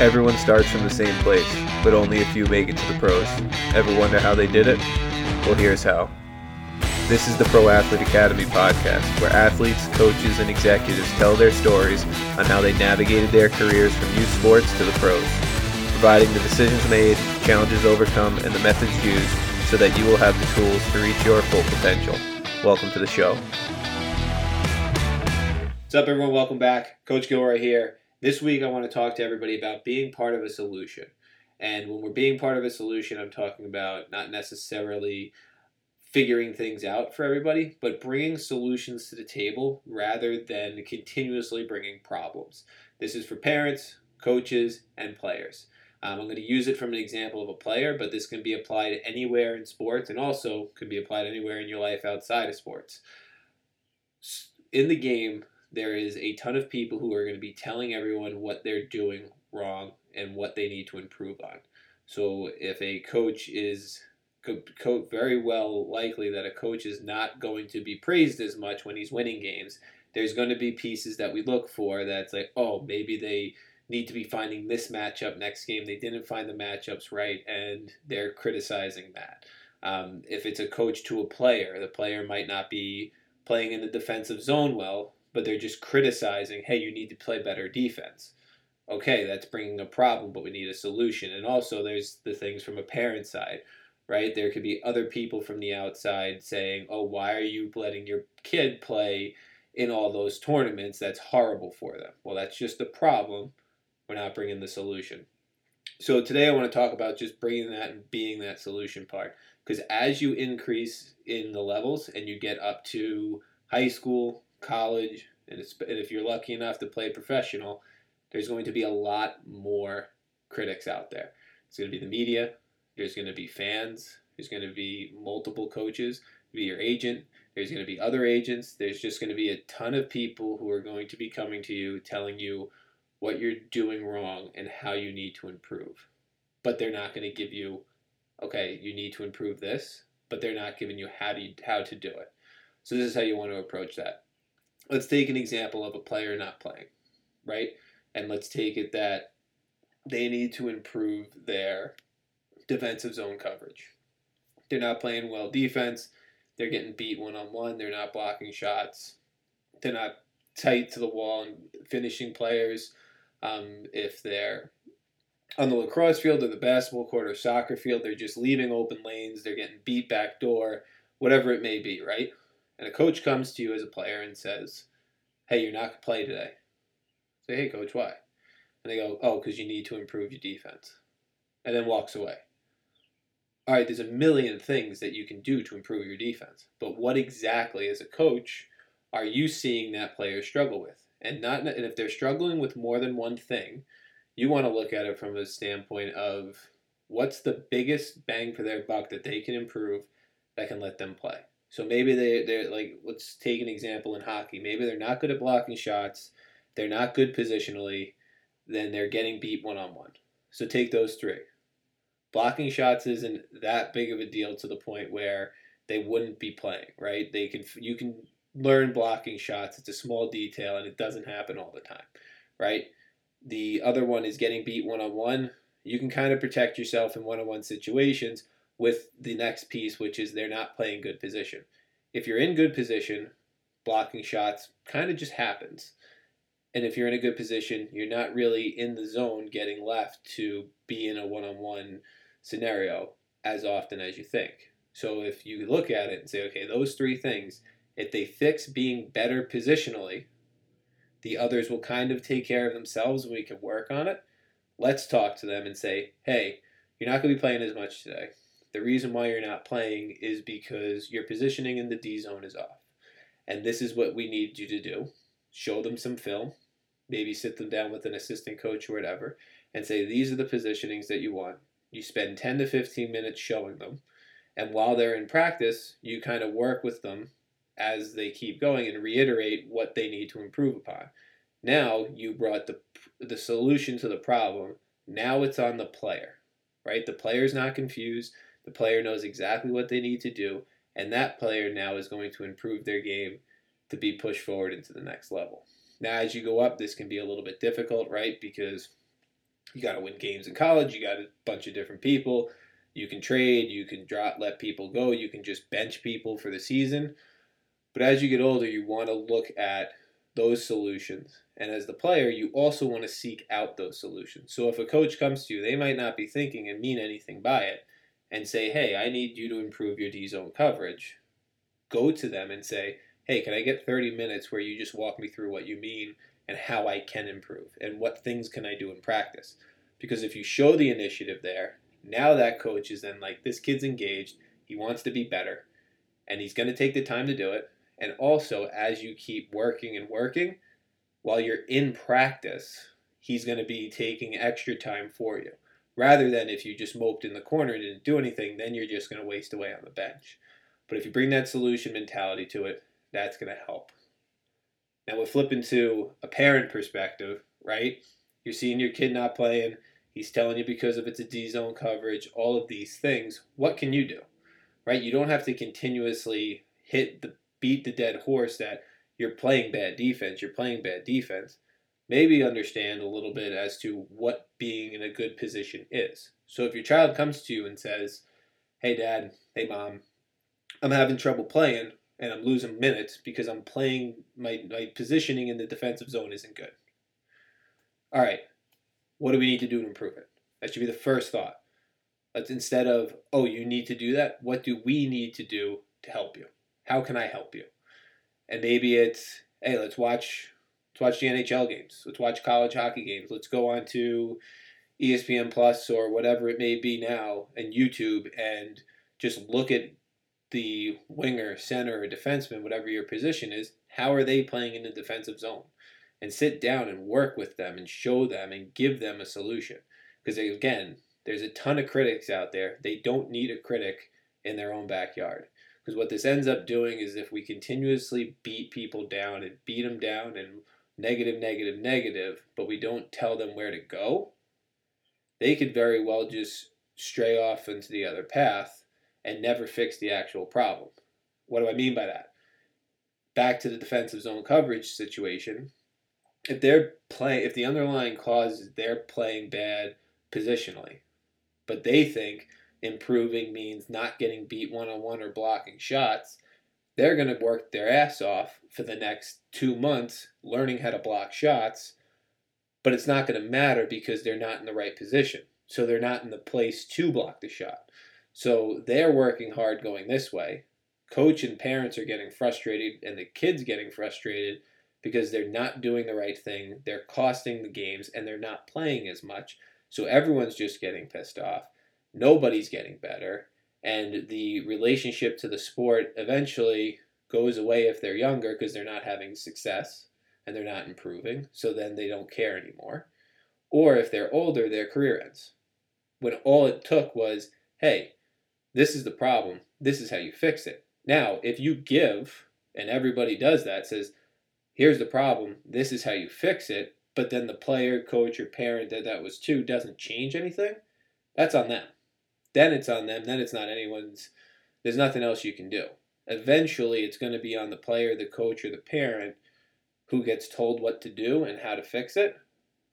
Everyone starts from the same place, but only a few make it to the pros. Ever wonder how they did it? Well, here's how. This is the Pro Athlete Academy podcast, where athletes, coaches, and executives tell their stories on how they navigated their careers from youth sports to the pros, providing the decisions made, challenges overcome, and the methods used so that you will have the tools to reach your full potential. Welcome to the show. What's up, everyone? Welcome back. Coach Gilroy here. This week, I want to talk to everybody about being part of a solution. And when we're being part of a solution, I'm talking about not necessarily figuring things out for everybody, but bringing solutions to the table rather than continuously bringing problems. This is for parents, coaches, and players. Um, I'm going to use it from an example of a player, but this can be applied anywhere in sports and also can be applied anywhere in your life outside of sports. In the game, there is a ton of people who are going to be telling everyone what they're doing wrong and what they need to improve on. So if a coach is co- very well likely that a coach is not going to be praised as much when he's winning games, there's going to be pieces that we look for that's like, oh, maybe they need to be finding this matchup next game. They didn't find the matchups right, and they're criticizing that. Um, if it's a coach to a player, the player might not be playing in the defensive zone well, but they're just criticizing, hey, you need to play better defense. Okay, that's bringing a problem, but we need a solution. And also, there's the things from a parent side, right? There could be other people from the outside saying, oh, why are you letting your kid play in all those tournaments? That's horrible for them. Well, that's just the problem. We're not bringing the solution. So today I want to talk about just bringing that and being that solution part. Because as you increase in the levels and you get up to high school, college, and, if you're lucky enough to play professional, there's going to be a lot more critics out there. It's going to be the media. There's going to be fans. There's going to be multiple coaches. Be your agent. There's going to be other agents. There's just going to be a ton of people who are going to be coming to you, telling you what you're doing wrong and how you need to improve. But they're not going to give you, okay, you need to improve this. But they're not giving you how to how to do it. So this is how you want to approach that let's take an example of a player not playing, right? And let's take it that they need to improve their defensive zone coverage. They're not playing well defense. They're getting beat one on one. They're not blocking shots. They're not tight to the wall and finishing players. Um, if they're on the lacrosse field or the basketball court or soccer field, they're just leaving open lanes. They're getting beat back door, whatever it may be, right? And a coach comes to you as a player and says, "Hey, you're not going to play today." Say, "Hey, coach, why?" And they go, "Oh, because you need to improve your defense," and then walks away. All right, there's a million things that you can do to improve your defense, but what exactly, as a coach, are you seeing that player struggle with? And not, and if they're struggling with more than one thing, you want to look at it from a standpoint of what's the biggest bang for their buck that they can improve that can let them play. So maybe they they're like let's take an example in hockey. Maybe they're not good at blocking shots, they're not good positionally, then they're getting beat one on one. So take those three. Blocking shots isn't that big of a deal to the point where they wouldn't be playing, right? They can you can learn blocking shots. It's a small detail and it doesn't happen all the time, right? The other one is getting beat one on one. You can kind of protect yourself in one on one situations with the next piece, which is they're not playing good position. If you're in good position, blocking shots kind of just happens. And if you're in a good position, you're not really in the zone getting left to be in a one on one scenario as often as you think. So if you look at it and say, okay, those three things, if they fix being better positionally, the others will kind of take care of themselves and we can work on it. Let's talk to them and say, hey, you're not going to be playing as much today. The reason why you're not playing is because your positioning in the D zone is off. And this is what we need you to do. Show them some film, maybe sit them down with an assistant coach or whatever, and say, these are the positionings that you want. You spend 10 to 15 minutes showing them. And while they're in practice, you kind of work with them as they keep going and reiterate what they need to improve upon. Now you brought the, the solution to the problem. Now it's on the player, right? The player's not confused. The player knows exactly what they need to do, and that player now is going to improve their game to be pushed forward into the next level. Now, as you go up, this can be a little bit difficult, right? Because You got to win games in college. You got a bunch of different people. You can trade. You can drop, let people go. You can just bench people for the season. But as you get older, you want to look at those solutions. And as the player, you also want to seek out those solutions. So if a coach comes to you, they might not be thinking and mean anything by it and say, hey, I need you to improve your D zone coverage. Go to them and say, hey, can I get 30 minutes where you just walk me through what you mean and how I can improve and what things can I do in practice? Because if you show the initiative there, now that coach is then like, this kid's engaged, he wants to be better, and he's going to take the time to do it. And also, as you keep working and working, while you're in practice, he's going to be taking extra time for you. Rather than if you just moped in the corner and didn't do anything, then you're just going to waste away on the bench. But if you bring that solution mentality to it, that's going to help. Now, we're flipping to a parent perspective, right? You're seeing your kid not playing. He's telling you because of it's a D zone coverage, all of these things. What can you do? Right? You don't have to continuously hit the beat the dead horse that you're playing bad defense, you're playing bad defense, maybe understand a little bit as to what being in a good position is. So if your child comes to you and says, Hey, dad, hey, mom, I'm having trouble playing and I'm losing minutes because I'm playing, my, my positioning in the defensive zone isn't good. All right, what do we need to do to improve it? That should be the first thought. That's instead of, oh, you need to do that, what do we need to do to help you? How can I help you? and maybe it's hey, let's watch let's watch the NHL games, let's watch college hockey games, let's go on to ESPN Plus or whatever it may be now and YouTube and just look at the winger, center, or defenseman, whatever your position is, how are they playing in the defensive zone? And sit down and work with them and show them and give them a solution. Because again, there's a ton of critics out there. They don't need a critic in their own backyard. Because what this ends up doing is if we continuously beat people down and beat them down and negative, negative, negative, but we don't tell them where to go, they could very well just stray off into the other path and never fix the actual problem. What do I mean by that? Back to the defensive zone coverage situation. If they're playing, if the underlying cause is they're playing bad positionally, but they think improving means not getting beat one on one or blocking shots, they're going to work their ass off for the next two months learning how to block shots, but it's not going to matter because they're not in the right position. So they're not in the place to block the shot. So they're working hard going this way. Coach and parents are getting frustrated, and the kids getting frustrated because they're not doing the right thing. They're costing the games, and they're not playing as much. So everyone's just getting pissed off nobody's getting better and the relationship to the sport eventually goes away if they're younger because they're not having success and they're not improving so then they don't care anymore. Or if they're older their career ends. When all it took was hey this is the problem. This is how you fix it. Now if you give and everybody does that says here's the problem. This is how you fix it but then the player coach or parent that that was too doesn't change anything that's on them then it's on them. Then it's not anyone's. There's nothing else you can do. Eventually, it's going to be on the player, the coach, or the parent who gets told what to do and how to fix it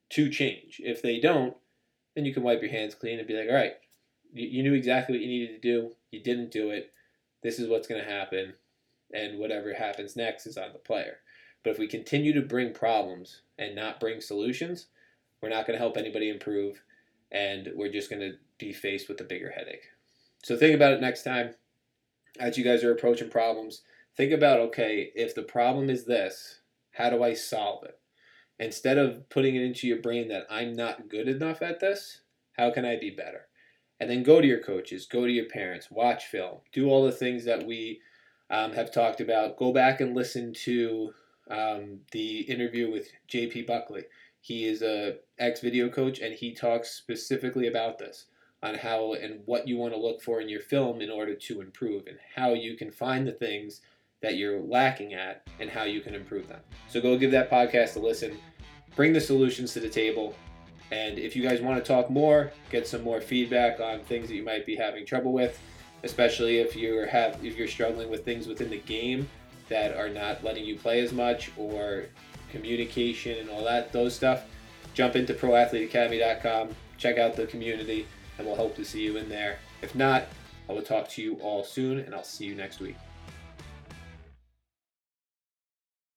to change. If they don't, then you can wipe your hands clean and be like, all right, you, knew exactly what you needed to do. You didn't do it. This is what's going to happen. And whatever happens next is on the player. But if we continue to bring problems and not bring solutions, we're not going to help anybody improve. And we're just going to be faced with a bigger headache. So think about it next time as you guys are approaching problems. Think about okay, if the problem is this, how do I solve it? Instead of putting it into your brain that I'm not good enough at this, how can I be better? And then go to your coaches, go to your parents, watch film, do all the things that we um, have talked about. Go back and listen to um, the interview with JP Buckley. He is a ex video coach and he talks specifically about this on how and what you want to look for in your film in order to improve and how you can find the things that you're lacking at and how you can improve them. So go give that podcast a listen, bring the solutions to the table, and if you guys want to talk more, get some more feedback on things that you might be having trouble with, especially if you're have if you're struggling with things within the game that are not letting you play as much or communication and all that those stuff jump into proathleteacademy.com, check out the community, and we'll hope to see you in there. If not, I will talk to you all soon, and I'll see you next week.